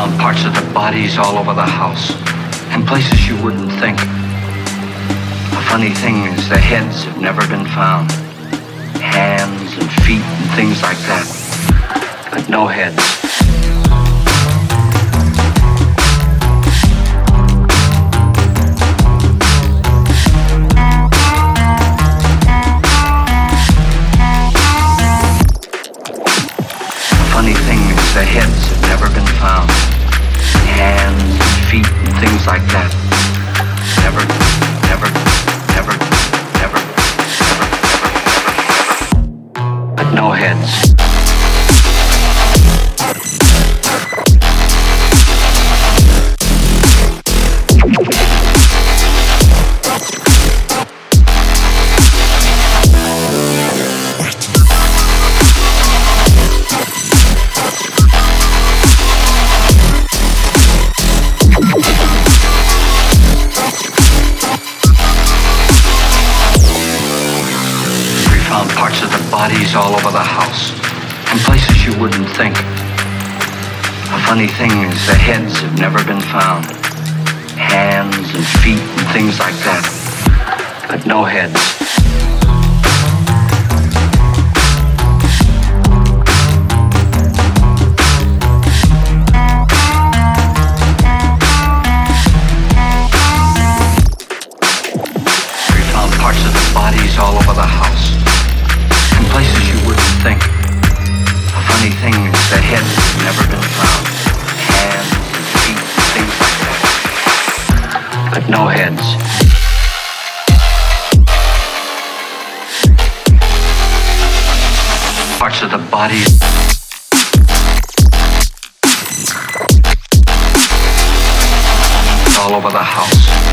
found parts of the bodies all over the house, in places you wouldn't think. The funny thing is, the heads have never been found. Hands and feet and things like that, but no heads. the heads have never been found. Feet and things like that. Found parts of the bodies all over the house, in places you wouldn't think. The funny thing is, the heads have never been found. Hands and feet and things like that, but no heads. The heads have never been found. Hands and feet things like that, but no heads. Parts of the bodies. all over the house.